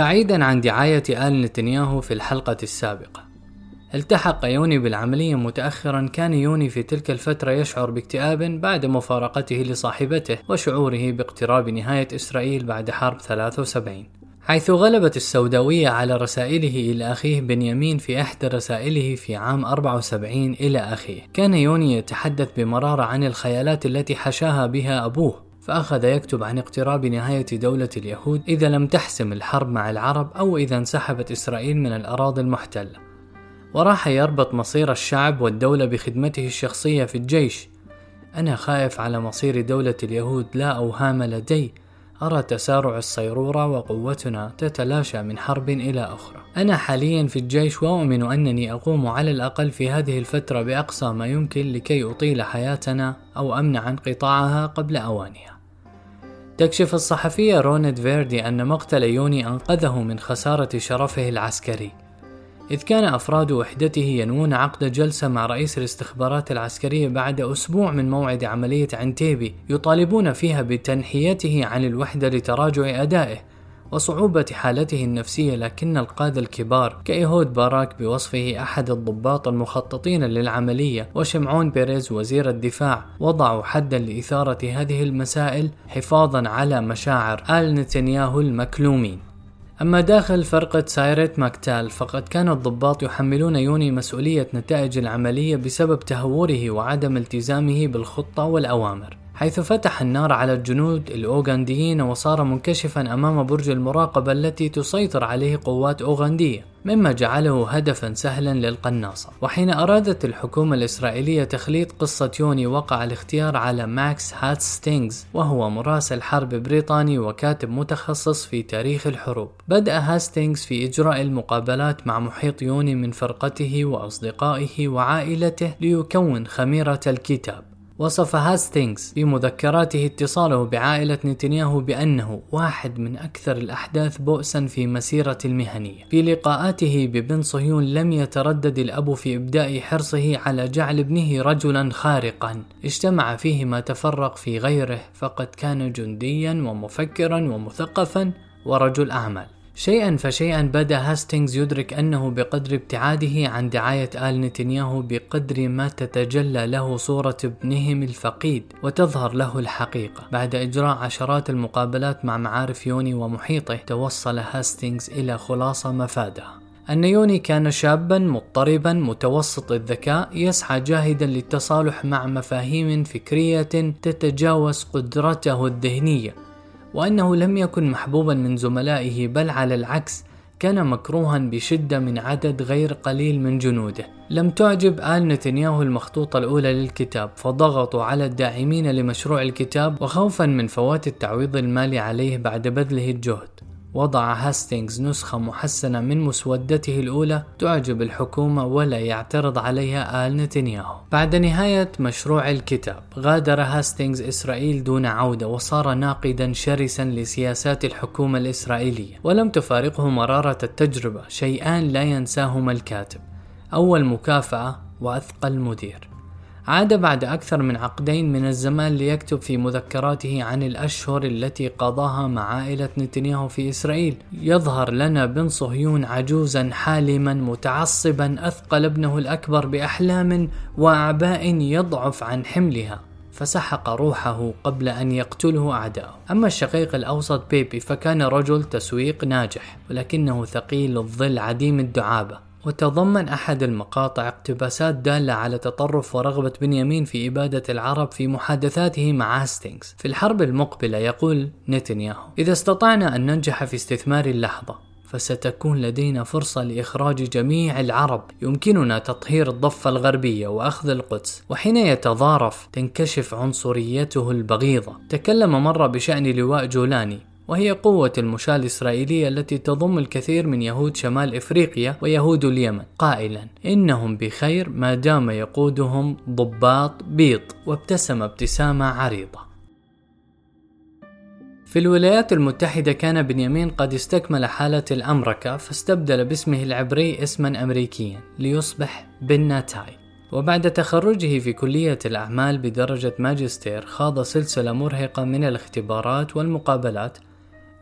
بعيدا عن دعاية آل نتنياهو في الحلقة السابقة. التحق يوني بالعملية متأخرا كان يوني في تلك الفترة يشعر باكتئاب بعد مفارقته لصاحبته وشعوره باقتراب نهاية إسرائيل بعد حرب 73 حيث غلبت السوداوية على رسائله إلى أخيه بنيامين في إحدى رسائله في عام 74 إلى أخيه. كان يوني يتحدث بمرارة عن الخيالات التي حشاها بها أبوه. فأخذ يكتب عن اقتراب نهاية دولة اليهود إذا لم تحسم الحرب مع العرب أو إذا انسحبت إسرائيل من الأراضي المحتلة وراح يربط مصير الشعب والدولة بخدمته الشخصية في الجيش أنا خائف على مصير دولة اليهود لا أوهام لدي أرى تسارع الصيرورة وقوتنا تتلاشى من حرب إلى أخرى. أنا حاليا في الجيش وأؤمن أنني أقوم على الأقل في هذه الفترة بأقصى ما يمكن لكي أطيل حياتنا أو أمنع انقطاعها قبل أوانها. تكشف الصحفية روند فيردي أن مقتل يوني أنقذه من خسارة شرفه العسكري. إذ كان أفراد وحدته ينوون عقد جلسة مع رئيس الاستخبارات العسكرية بعد أسبوع من موعد عملية عنتيبي يطالبون فيها بتنحيته عن الوحدة لتراجع أدائه. وصعوبة حالته النفسية لكن القادة الكبار كإيهود باراك بوصفه أحد الضباط المخططين للعملية وشمعون بيريز وزير الدفاع وضعوا حدا لإثارة هذه المسائل حفاظا على مشاعر آل نتنياهو المكلومين. أما داخل فرقة سايرت متكال فقد كان الضباط يحملون يوني مسؤولية نتائج العملية بسبب تهوره وعدم التزامه بالخطة والأوامر. حيث فتح النار على الجنود الأوغنديين وصار منكشفا أمام برج المراقبة التي تسيطر عليه قوات أوغندية مما جعله هدفا سهلا للقناصة. وحين أرادت الحكومة الإسرائيلية تخليد قصة يوني وقع الاختيار على ماكس هاستينغز وهو مراسل حرب بريطاني وكاتب متخصص في تاريخ الحروب. بدأ هاستينغز في إجراء المقابلات مع محيط يوني من فرقته وأصدقائه وعائلته ليكون خميرة الكتاب. وصف هاستينغز في مذكراته اتصاله بعائلة نتنياهو بأنه واحد من أكثر الأحداث بؤسا في مسيرته المهنية. في لقاءاته ببن صهيون لم يتردد الأب في إبداء حرصه على جعل ابنه رجلا خارقا. اجتمع فيه ما تفرق في غيره فقد كان جنديا ومفكرا ومثقفا ورجل أعمال. شيئا فشيئا بدأ هاستينغز يدرك أنه بقدر ابتعاده عن دعاية آل نتنياهو بقدر ما تتجلى له صورة ابنهم الفقيد وتظهر له الحقيقة. بعد إجراء عشرات المقابلات مع معارف يوني ومحيطه توصل هاستينغز إلى خلاصة مفادها. أن يوني كان شابا مضطربا متوسط الذكاء يسعى جاهدا للتصالح مع مفاهيم فكرية تتجاوز قدرته الذهنية. وأنه لم يكن محبوبا من زملائه بل على العكس كان مكروها بشدة من عدد غير قليل من جنوده. لم تعجب آل نتنياهو المخطوطة الأولى للكتاب فضغطوا على الداعمين لمشروع الكتاب وخوفا من فوات التعويض المالي عليه بعد بذله الجهد. وضع هاستينغز نسخة محسنة من مسودته الأولى تعجب الحكومة ولا يعترض عليها آل نتنياهو. بعد نهاية مشروع الكتاب غادر هاستينغز إسرائيل دون عودة وصار ناقدا شرسا لسياسات الحكومة الإسرائيلية ولم تفارقه مرارة التجربة شيئان لا ينساهما الكاتب. أول مكافأة وأثقل مدير. عاد بعد أكثر من عقدين من الزمان ليكتب في مذكراته عن الأشهر التي قضاها مع عائلة نتنياهو في إسرائيل. يظهر لنا بن صهيون عجوزا حالما متعصبا أثقل ابنه الأكبر بأحلام وأعباء يضعف عن حملها فسحق روحه قبل أن يقتله أعداؤه أما الشقيق الأوسط بيبي فكان رجل تسويق ناجح ولكنه ثقيل الظل عديم الدعابة. وتضمن أحد المقاطع اقتباسات دالة على تطرف ورغبة بنيامين في إبادة العرب في محادثاته مع هاستينغز. في الحرب المقبلة يقول نتنياهو إذا استطعنا أن ننجح في استثمار اللحظة فستكون لدينا فرصة لإخراج جميع العرب. يمكننا تطهير الضفة الغربية وأخذ القدس وحين يتضارف تنكشف عنصريته البغيضة. تكلم مرة بشأن لواء جولاني وهي قوة المشاة الإسرائيلية التي تضم الكثير من يهود شمال إفريقيا ويهود اليمن. قائلا إنهم بخير ما دام يقودهم ضباط بيض وابتسم ابتسامة عريضة. في الولايات المتحدة كان بنيامين قد استكمل حالة الأمركة فاستبدل باسمه العبري اسما أمريكيا ليصبح بن ناتاي. وبعد تخرجه في كلية الأعمال بدرجة ماجستير خاض سلسلة مرهقة من الاختبارات والمقابلات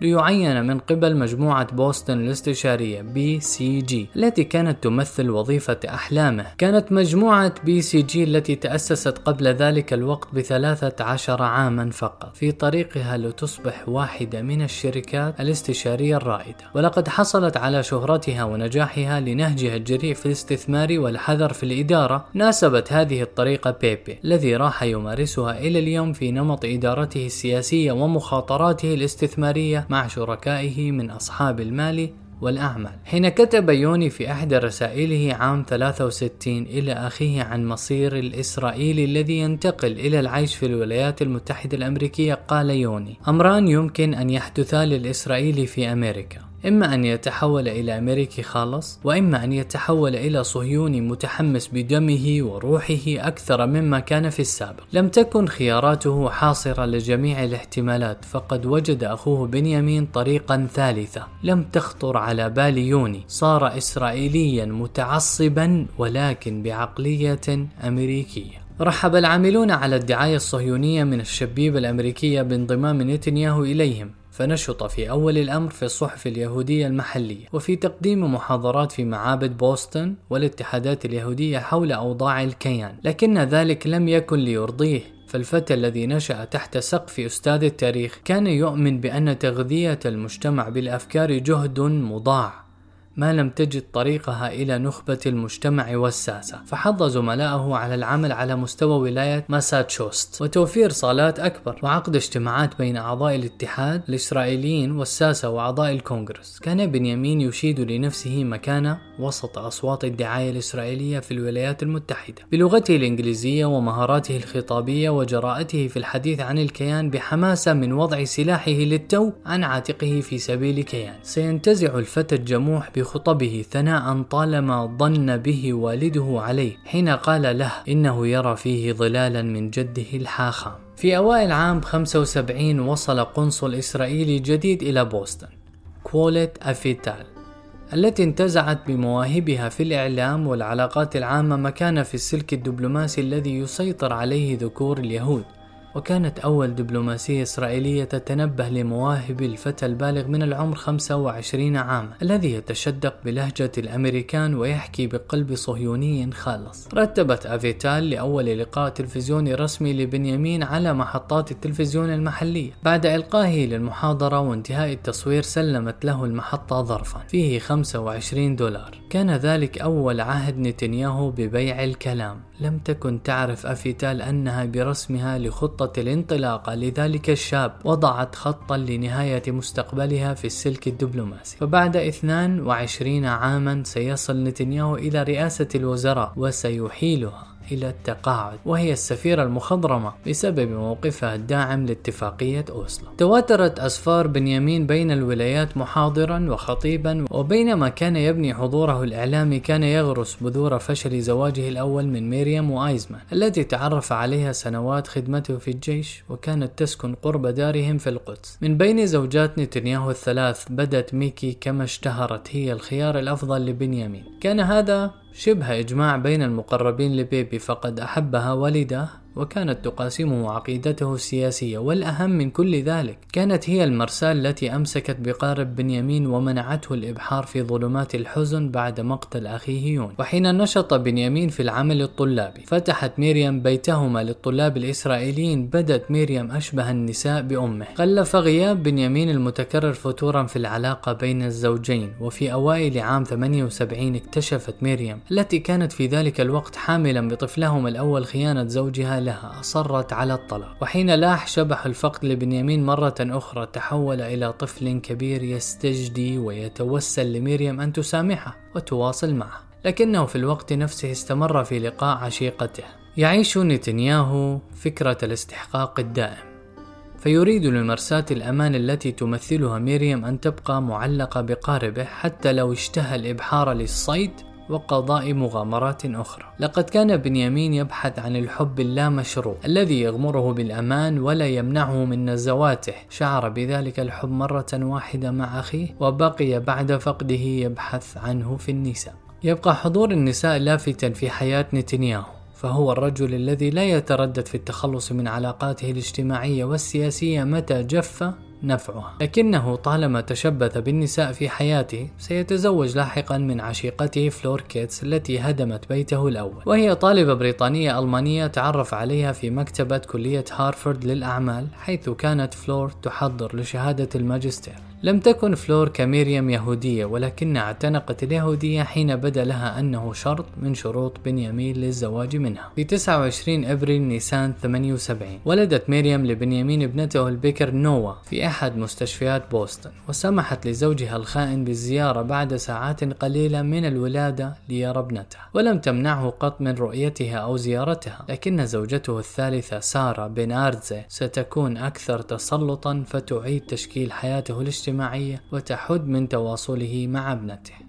ليعين من قبل مجموعة بوسطن الاستشارية BCG التي كانت تمثل وظيفة أحلامه. كانت مجموعة BCG التي تأسست قبل ذلك الوقت بثلاثة عشر عاما فقط في طريقها لتصبح واحدة من الشركات الاستشارية الرائدة. ولقد حصلت على شهرتها ونجاحها لنهجها الجريء في الاستثمار والحذر في الإدارة. ناسبت هذه الطريقة بيبي الذي راح يمارسها إلى اليوم في نمط إدارته السياسية ومخاطراته الاستثمارية. مع شركائه من أصحاب المال والأعمال. حين كتب يوني في إحدى رسائله عام 63 إلى أخيه عن مصير الإسرائيلي الذي ينتقل إلى العيش في الولايات المتحدة الأمريكية قال يوني أمران يمكن أن يحدثا للإسرائيلي في أمريكا. إما أن يتحول إلى أمريكي خالص وإما أن يتحول إلى صهيوني متحمس بدمه وروحه أكثر مما كان في السابق. لم تكن خياراته حاصرة لجميع الاحتمالات فقد وجد أخوه بنيامين طريقا ثالثة. لم تخطر على بال يوني. صار إسرائيليا متعصبا ولكن بعقلية أمريكية. رحب العاملون على الدعاية الصهيونية من الشبيبة الأمريكية بانضمام نتنياهو إليهم. فنشط في أول الأمر في الصحف اليهودية المحلية وفي تقديم محاضرات في معابد بوسطن والاتحادات اليهودية حول أوضاع الكيان. لكن ذلك لم يكن ليرضيه. فالفتى الذي نشأ تحت سقف أستاذ التاريخ كان يؤمن بأن تغذية المجتمع بالأفكار جهد مضاع. ما لم تجد طريقها إلى نخبة المجتمع والساسة. فحض زملائه على العمل على مستوى ولاية ماساتشوست. وتوفير صالات أكبر وعقد اجتماعات بين أعضاء الاتحاد الإسرائيليين والساسة وأعضاء الكونغرس. كان بنيامين يشيد لنفسه مكانة وسط أصوات الدعاية الإسرائيلية في الولايات المتحدة بلغته الإنجليزية ومهاراته الخطابية وجراءته في الحديث عن الكيان بحماسة من وضع سلاحه للتو عن عاتقه في سبيل كيان سينتزع الفتى الجموح بخطبه ثناء طالما ظن به والده عليه حين قال له إنه يرى فيه ظلالا من جده الحاخام. في أوائل عام 75 وصل قنصل إسرائيلي جديد إلى بوسطن كوليت أفيتال التي انتزعت بمواهبها في الإعلام والعلاقات العامة مكانة في السلك الدبلوماسي الذي يسيطر عليه ذكور اليهود. وكانت أول دبلوماسية إسرائيلية تتنبه لمواهب الفتى البالغ من العمر 25 عاما الذي يتشدق بلهجة الأمريكان ويحكي بقلب صهيوني خالص. رتبت أفيتال لأول لقاء تلفزيوني رسمي لبنيامين على محطات التلفزيون المحلية. بعد إلقائه للمحاضرة وانتهاء التصوير سلمت له المحطة ظرفا فيه 25 دولار. كان ذلك أول عهد نتنياهو ببيع الكلام. لم تكن تعرف أفيتال أنها برسمها لخطة الانطلاقة لذلك الشاب وضعت خطا لنهاية مستقبلها في السلك الدبلوماسي. فبعد 22 عاما سيصل نتنياهو إلى رئاسة الوزراء وسيحيلها. إلى التقاعد وهي السفيرة المخضرمة بسبب موقفها الداعم لاتفاقية أوسلو. تواترت أسفار بنيامين بين الولايات محاضرا وخطيبا وبينما كان يبني حضوره الإعلامي كان يغرس بذور فشل زواجه الأول من ميريام وآيزمان التي تعرف عليها سنوات خدمته في الجيش وكانت تسكن قرب دارهم في القدس. من بين زوجات نتنياهو الثلاث بدت ميكي كما اشتهرت هي الخيار الأفضل لبنيامين. كان هذا شبه إجماع بين المقربين لبيبي فقد أحبها والده وكانت تقاسمه عقيدته السياسية والأهم من كل ذلك كانت هي المرساة التي أمسكت بقارب بنيامين ومنعته الإبحار في ظلمات الحزن بعد مقتل أخيه يون وحين نشط بنيامين في العمل الطلابي فتحت ميريام بيتهما للطلاب الإسرائيليين بدت ميريام أشبه النساء بأمه. قلف غياب بنيامين المتكرر فتورا في العلاقة بين الزوجين وفي أوائل عام 78 اكتشفت ميريام التي كانت في ذلك الوقت حاملا بطفلهما الأول خيانة زوجها لها أصرت على الطلاق. وحين لاح شبح الفقد لبنيامين مرة أخرى تحول إلى طفل كبير يستجدي ويتوسل لميريام أن تسامحه وتواصل معه. لكنه في الوقت نفسه استمر في لقاء عشيقته. يعيش نتنياهو فكرة الاستحقاق الدائم. فيريد لمرساة الأمان التي تمثلها ميريام أن تبقى معلقة بقاربه حتى لو اشتهى الإبحار للصيد وقضاء مغامرات أخرى. لقد كان بنيامين يبحث عن الحب اللامشروع الذي يغمره بالأمان ولا يمنعه من نزواته. شعر بذلك الحب مرة واحدة مع أخيه وبقي بعد فقده يبحث عنه في النساء. يبقى حضور النساء لافتا في حياة نتنياهو. فهو الرجل الذي لا يتردد في التخلص من علاقاته الاجتماعية والسياسية متى جف نفعها لكنه طالما تشبث بالنساء في حياته سيتزوج لاحقا من عشيقته فلور كيتس التي هدمت بيته الأول. وهي طالبة بريطانية ألمانية تعرف عليها في مكتبة كلية هارفارد للأعمال حيث كانت فلور تحضر لشهادة الماجستير. لم تكن فلور كميريم يهودية ولكنها اعتنقت اليهودية حين بدا لها أنه شرط من شروط بنيامين للزواج منها. في 29 أبريل نيسان 78 ولدت ميريم لبنيامين ابنته البكر نوا في أحد مستشفيات بوسطن وسمحت لزوجها الخائن بالزيارة بعد ساعات قليلة من الولادة ليرى ابنتها. ولم تمنعه قط من رؤيتها أو زيارتها لكن زوجته الثالثة سارة بن ستكون أكثر تسلطا فتعيد تشكيل حياته الاجتماعية. الاجتماعية وتحد من تواصله مع ابنته.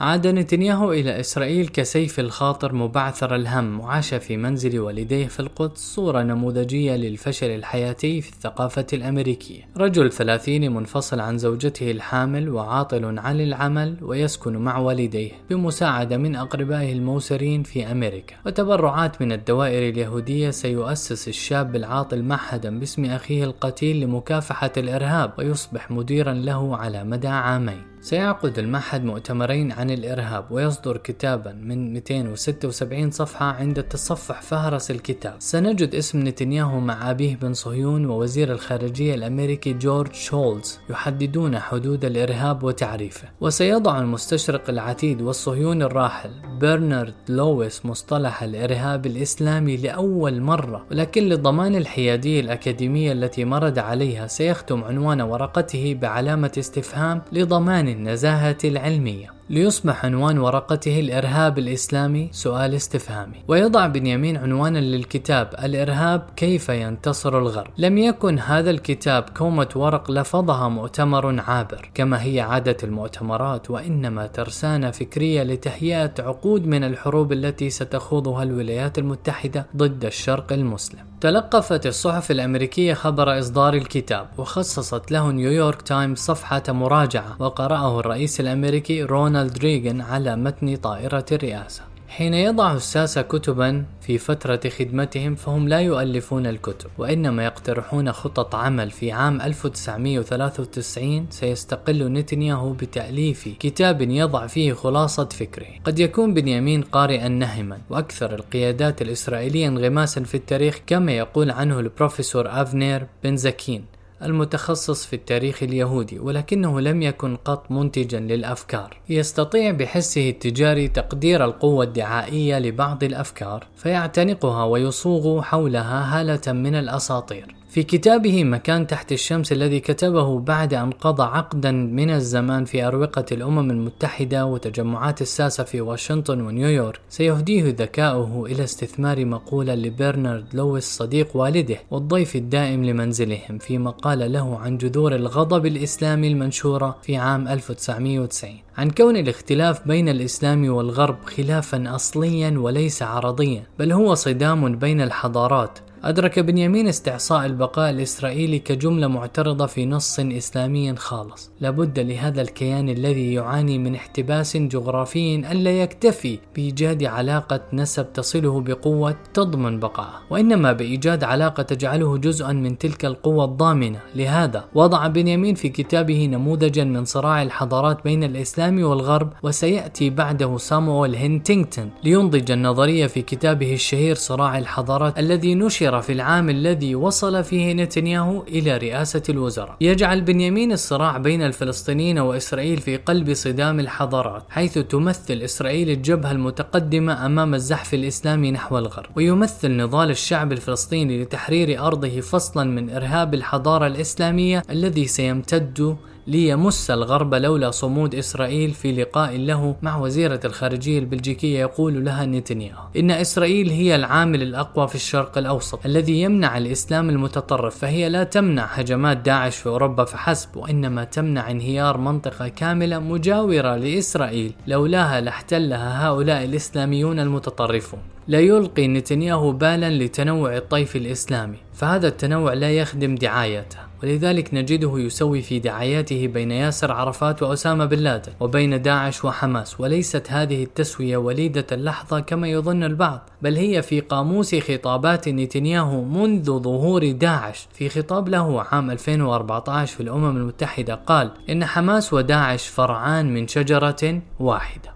عاد نتنياهو إلى إسرائيل كسيف الخاطر مبعثر الهم وعاش في منزل والديه في القدس صورة نموذجية للفشل الحياتي في الثقافة الأمريكية. رجل ثلاثين منفصل عن زوجته الحامل وعاطل عن العمل ويسكن مع والديه بمساعدة من أقربائه الموسرين في أمريكا. وتبرعات من الدوائر اليهودية سيؤسس الشاب العاطل معهدا باسم أخيه القتيل لمكافحة الإرهاب ويصبح مديرا له على مدى عامين. سيعقد المعهد مؤتمرين عن الإرهاب ويصدر كتابا من 276 صفحة عند تصفح فهرس الكتاب. سنجد اسم نتنياهو مع أبيه بن صهيون ووزير الخارجية الأمريكي جورج شولز يحددون حدود الإرهاب وتعريفه. وسيضع المستشرق العتيد والصهيون الراحل برنارد لويس مصطلح الإرهاب الإسلامي لأول مرة ولكن لضمان الحيادية الأكاديمية التي مرد عليها سيختم عنوان ورقته بعلامة استفهام لضمان النزاهة العلمية. ليصبح عنوان ورقته الإرهاب الإسلامي سؤال استفهامي. ويضع بنيامين عنوانا للكتاب الإرهاب كيف ينتصر الغرب. لم يكن هذا الكتاب كومة ورق لفظها مؤتمر عابر كما هي عادة المؤتمرات وإنما ترسانة فكرية لتهيئة عقود من الحروب التي ستخوضها الولايات المتحدة ضد الشرق المسلم. تلقفت الصحف الأمريكية خبر إصدار الكتاب وخصصت له نيويورك تايمز صفحة مراجعة وقرأه الرئيس الأمريكي رون رونالد ريغان على متن طائرة الرئاسة. حين يضع الساسة كتبا في فترة خدمتهم فهم لا يؤلفون الكتب وإنما يقترحون خطط عمل. في عام 1993 سيستقل نتنياهو بتأليف كتاب يضع فيه خلاصة فكره. قد يكون بنيامين قارئا نهما وأكثر القيادات الإسرائيلية انغماسا في التاريخ كما يقول عنه البروفيسور أفنير بن زكين المتخصص في التاريخ اليهودي ولكنه لم يكن قط منتجا للأفكار. يستطيع بحسه التجاري تقدير القوة الدعائية لبعض الأفكار فيعتنقها ويصوغ حولها هالة من الأساطير. في كتابه مكان تحت الشمس الذي كتبه بعد أن قضى عقدا من الزمان في أروقة الأمم المتحدة وتجمعات الساسة في واشنطن ونيويورك سيهديه ذكاؤه إلى استثمار مقولة لبرنارد لويس صديق والده والضيف الدائم لمنزلهم في مقال له عن جذور الغضب الإسلامي المنشورة في عام 1990 عن كون الاختلاف بين الإسلام والغرب خلافا أصليا وليس عرضيا بل هو صدام بين الحضارات. أدرك بنيامين استعصاء البقاء الإسرائيلي كجملة معترضة في نص إسلامي خالص. لابد لهذا الكيان الذي يعاني من احتباس جغرافي ألا يكتفي بإيجاد علاقة نسب تصله بقوة تضمن بقاءه وإنما بإيجاد علاقة تجعله جزءا من تلك القوة الضامنة. لهذا وضع بنيامين في كتابه نموذجا من صراع الحضارات بين الإسلام والغرب وسيأتي بعده سامويل هينتينغتون لينضج النظرية في كتابه الشهير صراع الحضارات الذي نشر في العام الذي وصل فيه نتنياهو إلى رئاسة الوزراء. يجعل بنيامين الصراع بين الفلسطينيين وإسرائيل في قلب صدام الحضارات حيث تمثل إسرائيل الجبهة المتقدمة أمام الزحف الإسلامي نحو الغرب. ويمثل نضال الشعب الفلسطيني لتحرير أرضه فصلا من إرهاب الحضارة الإسلامية الذي سيمتد ليمس الغرب لولا صمود إسرائيل في لقاء له مع وزيرة الخارجية البلجيكية يقول لها نتنياهو. إن إسرائيل هي العامل الأقوى في الشرق الأوسط الذي يمنع الإسلام المتطرف فهي لا تمنع هجمات داعش في أوروبا فحسب وإنما تمنع انهيار منطقة كاملة مجاورة لإسرائيل لولاها لاحتلها هؤلاء الإسلاميون المتطرفون. لا يلقي نتنياهو بالا لتنوع الطيف الإسلامي فهذا التنوع لا يخدم دعايته. ولذلك نجده يسوي في دعاياته بين ياسر عرفات وأسامة بن لادن وبين داعش وحماس وليست هذه التسوية وليدة اللحظة كما يظن البعض بل هي في قاموس خطابات نتنياهو منذ ظهور داعش. في خطاب له عام 2014 في الأمم المتحدة قال إن حماس وداعش فرعان من شجرة واحدة.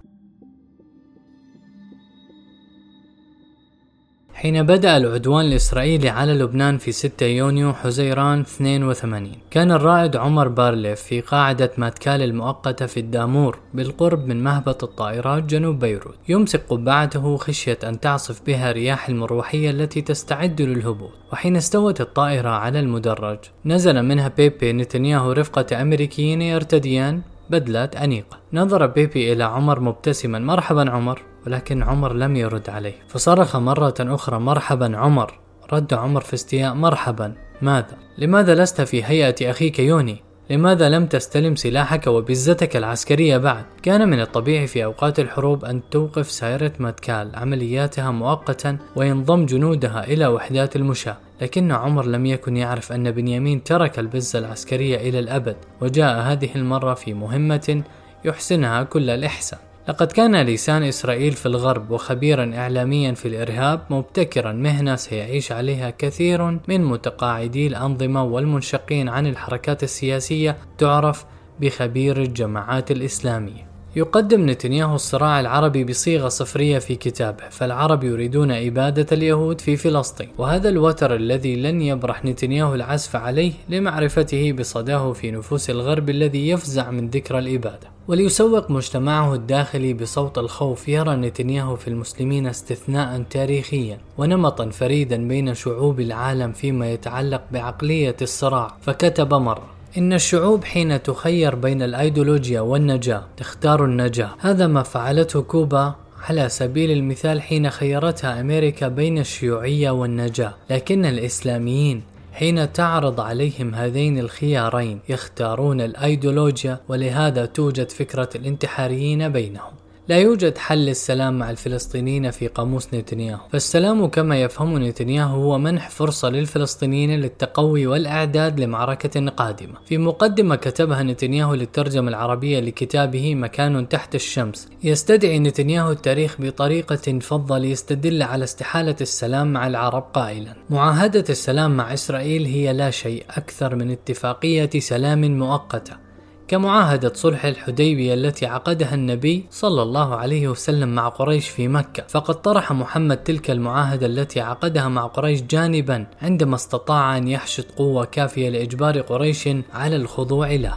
حين بدأ العدوان الإسرائيلي على لبنان في 6 يونيو حزيران 82 كان الرائد عمر بارليف في قاعدة ماتكال المؤقتة في الدامور بالقرب من مهبط الطائرات جنوب بيروت. يمسك قبعته خشية أن تعصف بها رياح المروحية التي تستعد للهبوط. وحين استوت الطائرة على المدرج نزل منها بيبي نتنياهو رفقة أمريكيين يرتديان بدلات أنيقة. نظر بيبي إلى عمر مبتسما مرحبا عمر. ولكن عمر لم يرد عليه فصرخ مرة أخرى مرحبا عمر رد عمر في استياء مرحبا ماذا؟ لماذا لست في هيئة أخيك يوني؟ لماذا لم تستلم سلاحك وبزتك العسكرية بعد؟ كان من الطبيعي في أوقات الحروب أن توقف سائرة ماتكال عملياتها مؤقتا وينضم جنودها إلى وحدات المشاة لكن عمر لم يكن يعرف أن بنيامين ترك البزة العسكرية إلى الأبد وجاء هذه المرة في مهمة يحسنها كل الإحسان لقد كان لسان إسرائيل في الغرب وخبيرا إعلاميا في الإرهاب مبتكرا مهنة سيعيش عليها كثير من متقاعدي الأنظمة والمنشقين عن الحركات السياسية تعرف بخبير الجماعات الإسلامية. يقدم نتنياهو الصراع العربي بصيغة صفرية في كتابه فالعرب يريدون إبادة اليهود في فلسطين. وهذا الوتر الذي لن يبرح نتنياهو العزف عليه لمعرفته بصداه في نفوس الغرب الذي يفزع من ذكرى الإبادة وليسوق مجتمعه الداخلي بصوت الخوف يرى نتنياهو في المسلمين استثناء تاريخيا ونمطا فريدا بين شعوب العالم فيما يتعلق بعقلية الصراع. فكتب مرة إن الشعوب حين تخير بين الأيديولوجيا والنجاة تختار النجاة. هذا ما فعلته كوبا على سبيل المثال حين خيرتها أمريكا بين الشيوعية والنجاة. لكن الإسلاميين حين تعرض عليهم هذين الخيارين يختارون الأيديولوجيا ولهذا توجد فكرة الانتحاريين بينهم. لا يوجد حل للسلام مع الفلسطينيين في قاموس نتنياهو. فالسلام كما يفهم نتنياهو هو منح فرصة للفلسطينيين للتقوي والإعداد لمعركة قادمة. في مقدمة كتبها نتنياهو للترجمة العربية لكتابه مكان تحت الشمس يستدعي نتنياهو التاريخ بطريقة فضة ليستدل على استحالة السلام مع العرب قائلا. معاهدة السلام مع إسرائيل هي لا شيء أكثر من اتفاقية سلام مؤقتة. كمعاهدة صلح الحديبية التي عقدها النبي صلى الله عليه وسلم مع قريش في مكة. فقد طرح محمد تلك المعاهدة التي عقدها مع قريش جانبا عندما استطاع أن يحشد قوة كافية لإجبار قريش على الخضوع له.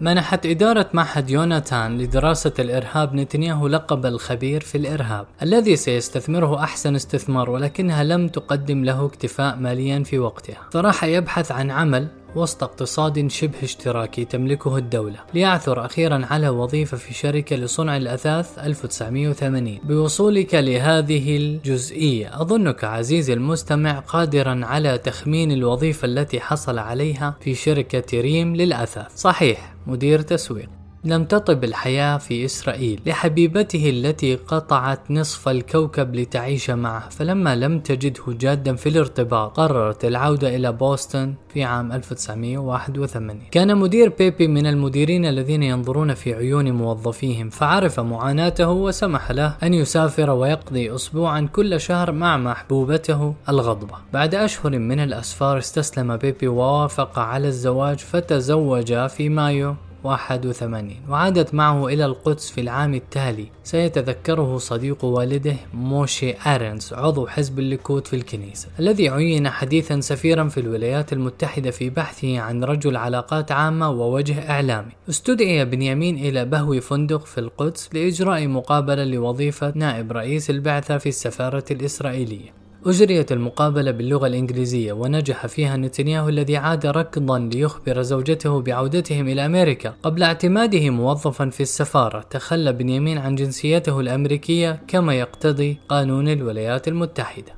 منحت إدارة معهد يوناتان لدراسة الإرهاب نتنياهو لقب الخبير في الإرهاب الذي سيستثمره أحسن استثمار ولكنها لم تقدم له اكتفاء ماليا في وقتها. فراح يبحث عن عمل وسط اقتصاد شبه اشتراكي تملكه الدولة ليعثر أخيرا على وظيفة في شركة لصنع الأثاث 1980 بوصولك لهذه الجزئية أظنك عزيزي المستمع قادرا على تخمين الوظيفة التي حصل عليها في شركة ريم للأثاث. صحيح مدير تسويق. لم تطب الحياة في إسرائيل لحبيبته التي قطعت نصف الكوكب لتعيش معه. فلما لم تجده جادا في الارتباط قررت العودة إلى بوسطن في عام 1981 كان مدير بيبي من المديرين الذين ينظرون في عيون موظفيهم فعرف معاناته وسمح له أن يسافر ويقضي أسبوعا كل شهر مع محبوبته الغضبة. بعد أشهر من الأسفار استسلم بيبي ووافق على الزواج فتزوج في مايو 81 وعادت معه إلى القدس في العام التالي. سيتذكره صديق والده موشي أرنز عضو حزب الليكود في الكنيسة الذي عين حديثا سفيرا في الولايات المتحدة في بحثه عن رجل علاقات عامة ووجه إعلامي. استدعي بنيامين إلى بهو فندق في القدس لإجراء مقابلة لوظيفة نائب رئيس البعثة في السفارة الإسرائيلية. أجريت المقابلة باللغة الإنجليزية ونجح فيها نتنياهو الذي عاد ركضا ليخبر زوجته بعودتهم إلى أمريكا. قبل اعتماده موظفا في السفارة تخلى بنيامين عن جنسيته الأمريكية كما يقتضي قانون الولايات المتحدة.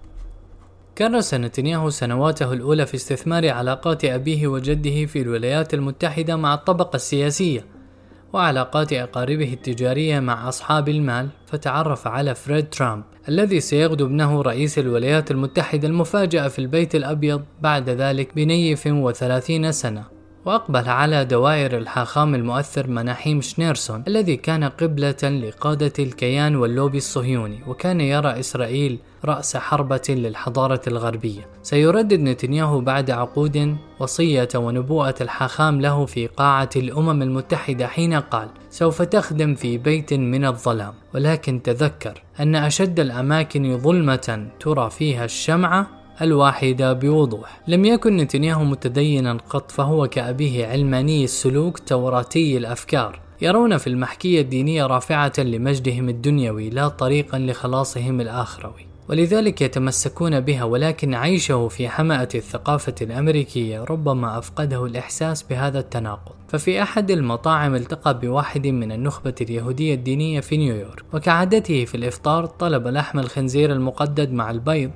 كرس نتنياهو سنواته الأولى في استثمار علاقات أبيه وجده في الولايات المتحدة مع الطبقة السياسية. وعلاقات أقاربه التجارية مع أصحاب المال فتعرف على فريد ترامب الذي سيغدو ابنه رئيس الولايات المتحدة المفاجأة في البيت الأبيض بعد ذلك بنيف وثلاثين سنة. وأقبل على دوائر الحاخام المؤثر مناحيم شنيرسون الذي كان قبلة لقادة الكيان واللوبي الصهيوني وكان يرى إسرائيل رأس حربة للحضارة الغربية. سيردد نتنياهو بعد عقود وصية ونبوءة الحاخام له في قاعة الأمم المتحدة حين قال سوف تخدم في بيت من الظلام ولكن تذكر أن أشد الأماكن ظلمة ترى فيها الشمعة الواحدة بوضوح. لم يكن نتنياهو متدينا قط فهو كأبيه علماني السلوك توراتي الأفكار. يرون في المحكية الدينية رافعة لمجدهم الدنيوي لا طريقا لخلاصهم الآخروي. ولذلك يتمسكون بها ولكن عيشه في حمأة الثقافة الأمريكية ربما أفقده الإحساس بهذا التناقض. ففي أحد المطاعم التقى بواحد من النخبة اليهودية الدينية في نيويورك وكعادته في الإفطار طلب لحم الخنزير المقدد مع البيض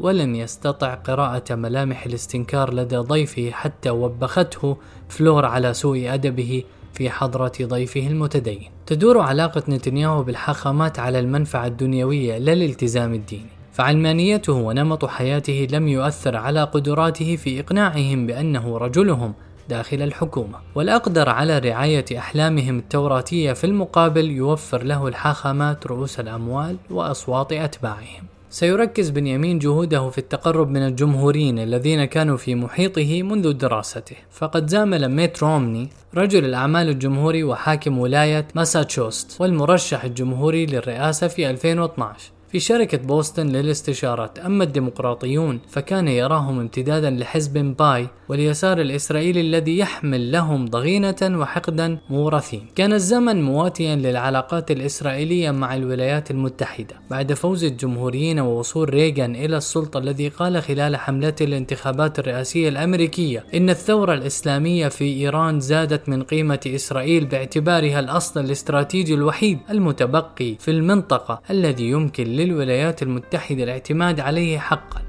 ولم يستطع قراءة ملامح الاستنكار لدى ضيفه حتى وبخته فلور على سوء أدبه في حضرة ضيفه المتدين. تدور علاقة نتنياهو بالحاخامات على المنفعة الدنيوية لا الالتزام الديني. فعلمانيته ونمط حياته لم يؤثر على قدراته في إقناعهم بأنه رجلهم داخل الحكومة والأقدر على رعاية أحلامهم التوراتية في المقابل يوفر له الحاخامات رؤوس الأموال وأصوات أتباعهم سيركز بنيامين جهوده في التقرب من الجمهوريين الذين كانوا في محيطه منذ دراسته. فقد زامل ميت رومني رجل الأعمال الجمهوري وحاكم ولاية ماساتشوست والمرشح الجمهوري للرئاسة في 2012 في شركة بوسطن للاستشارات أما الديمقراطيون فكان يراهم امتدادا لحزب ماباي واليسار الإسرائيلي الذي يحمل لهم ضغينة وحقدا مورثين. كان الزمن مواتيا للعلاقات الإسرائيلية مع الولايات المتحدة. بعد فوز الجمهوريين ووصول ريغان إلى السلطة الذي قال خلال حملته الانتخابات الرئاسية الأمريكية إن الثورة الإسلامية في إيران زادت من قيمة إسرائيل باعتبارها الأصل الاستراتيجي الوحيد المتبقي في المنطقة الذي يمكن للولايات المتحدة الاعتماد عليه حقا.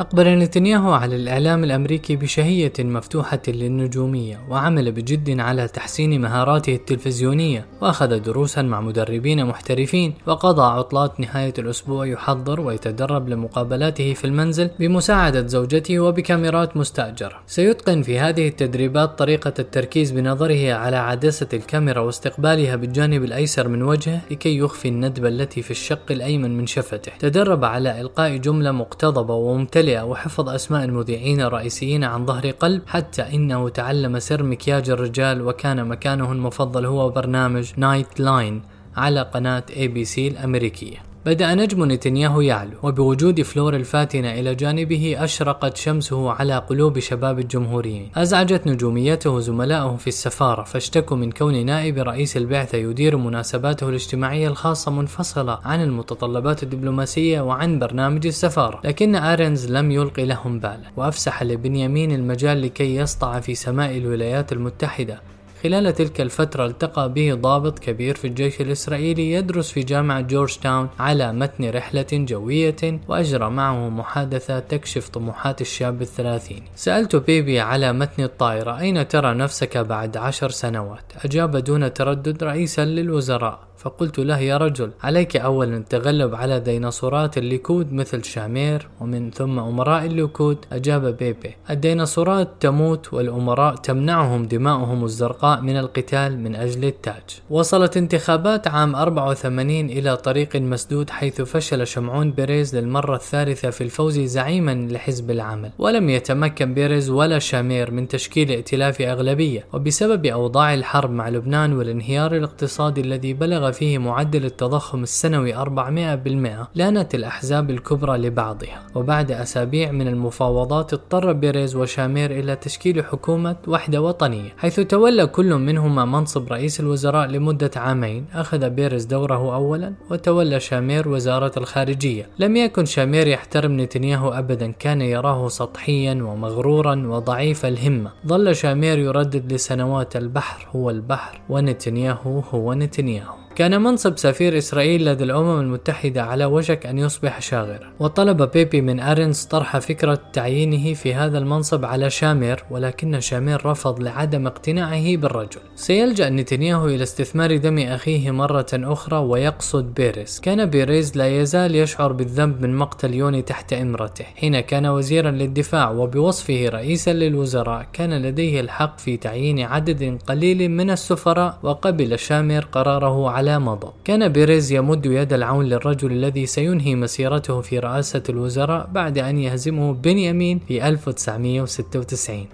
أقبل نتنياهو على الإعلام الأمريكي بشهية مفتوحة للنجومية وعمل بجد على تحسين مهاراته التلفزيونية وأخذ دروسا مع مدربين محترفين وقضى عطلات نهاية الأسبوع يحضر ويتدرب لمقابلاته في المنزل بمساعدة زوجته وبكاميرات مستأجرة سيتقن في هذه التدريبات طريقة التركيز بنظره على عدسة الكاميرا واستقبالها بالجانب الأيسر من وجهه لكي يخفي الندبة التي في الشق الأيمن من شفته. تدرب على إلقاء جملة مقتضبة وممتلئة ممتلئة وحفظ أسماء المذيعين الرئيسيين عن ظهر قلب حتى إنه تعلم سر مكياج الرجال وكان مكانه المفضل هو برنامج Nightline على قناة سي الأمريكية. بدأ نجم نتنياهو يعلو وبوجود فلور الفاتنة إلى جانبه أشرقت شمسه على قلوب شباب الجمهوريين. أزعجت نجوميته زملائه في السفارة فاشتكوا من كون نائب رئيس البعثة يدير مناسباته الاجتماعية الخاصة منفصلة عن المتطلبات الدبلوماسية وعن برنامج السفارة. لكن آرنز لم يلقي لهم بالا وأفسح لبنيامين المجال لكي يسطع في سماء الولايات المتحدة. خلال تلك الفترة التقى به ضابط كبير في الجيش الإسرائيلي يدرس في جامعة جورج تاون على متن رحلة جوية وأجرى معه محادثة تكشف طموحات الشاب الثلاثيني. سألت بيبي على متن الطائرة أين ترى نفسك بعد عشر سنوات؟ أجاب دون تردد رئيسا للوزراء. فقلت له يا رجل عليك أولا التغلب على ديناصورات الليكود مثل شامير ومن ثم أمراء الليكود. أجاب بيبي الديناصورات تموت والأمراء تمنعهم دماؤهم الزرقاء من القتال من أجل التاج. وصلت انتخابات عام 84 إلى طريق مسدود حيث فشل شمعون بيريز للمرة الثالثة في الفوز زعيما لحزب العمل. ولم يتمكن بيريز ولا شامير من تشكيل ائتلاف أغلبية وبسبب أوضاع الحرب مع لبنان والانهيار الاقتصادي الذي بلغ فيه معدل التضخم السنوي 400% لانت الأحزاب الكبرى لبعضها. وبعد أسابيع من المفاوضات اضطر بيريز وشامير إلى تشكيل حكومة وحدة وطنية حيث تولى كل منهما منصب رئيس الوزراء لمدة عامين. أخذ بيريز دوره أولا وتولى شامير وزارة الخارجية. لم يكن شامير يحترم نتنياهو أبدا كان يراه سطحيا ومغرورا وضعيف الهمة. ظل شامير يردد لسنوات البحر هو البحر ونتنياهو هو نتنياهو. كان منصب سفير إسرائيل لدى الأمم المتحدة على وشك أن يصبح شاغرا وطلب بيبي من أرنس طرح فكرة تعيينه في هذا المنصب على شامير ولكن شامير رفض لعدم اقتناعه بالرجل. سيلجأ نتنياهو إلى استثمار دم أخيه مرة أخرى ويقصد بيريز. كان بيريز لا يزال يشعر بالذنب من مقتل يوني تحت إمرته. حين كان وزيرا للدفاع وبوصفه رئيسا للوزراء كان لديه الحق في تعيين عدد قليل من السفراء وقبل شامير قراره على مضض كان بيريز يمد يد العون للرجل الذي سينهي مسيرته في رئاسة الوزراء بعد أن يهزمه بنيامين في 1996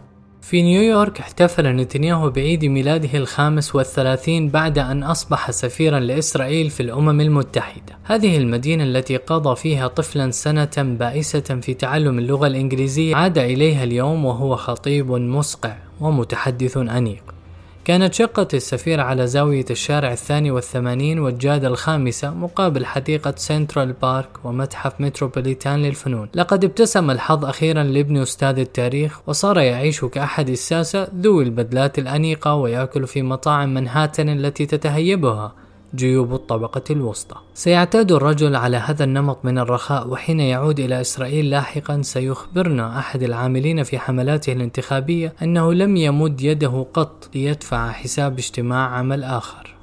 في نيويورك احتفل نتنياهو بعيد ميلاده الخامس والثلاثين بعد أن أصبح سفيرا لإسرائيل في الأمم المتحدة. هذه المدينة التي قضى فيها طفلا سنة بائسة في تعلم اللغة الإنجليزية عاد إليها اليوم وهو خطيب مصقع ومتحدث أنيق. كانت شقة السفير على زاوية الشارع الثاني والثمانين والجادة الخامسة مقابل حديقة سنترال بارك ومتحف متروبوليتان للفنون. لقد ابتسم الحظ أخيرا لابن أستاذ التاريخ وصار يعيش كأحد الساسة ذوي البدلات الأنيقة ويأكل في مطاعم منهاتن التي تتهيبها. جيوب الطبقة الوسطى. سيعتاد الرجل على هذا النمط من الرخاء وحين يعود إلى إسرائيل لاحقا سيخبرنا أحد العاملين في حملاته الانتخابية أنه لم يمد يده قط ليدفع حساب اجتماع عمل آخر.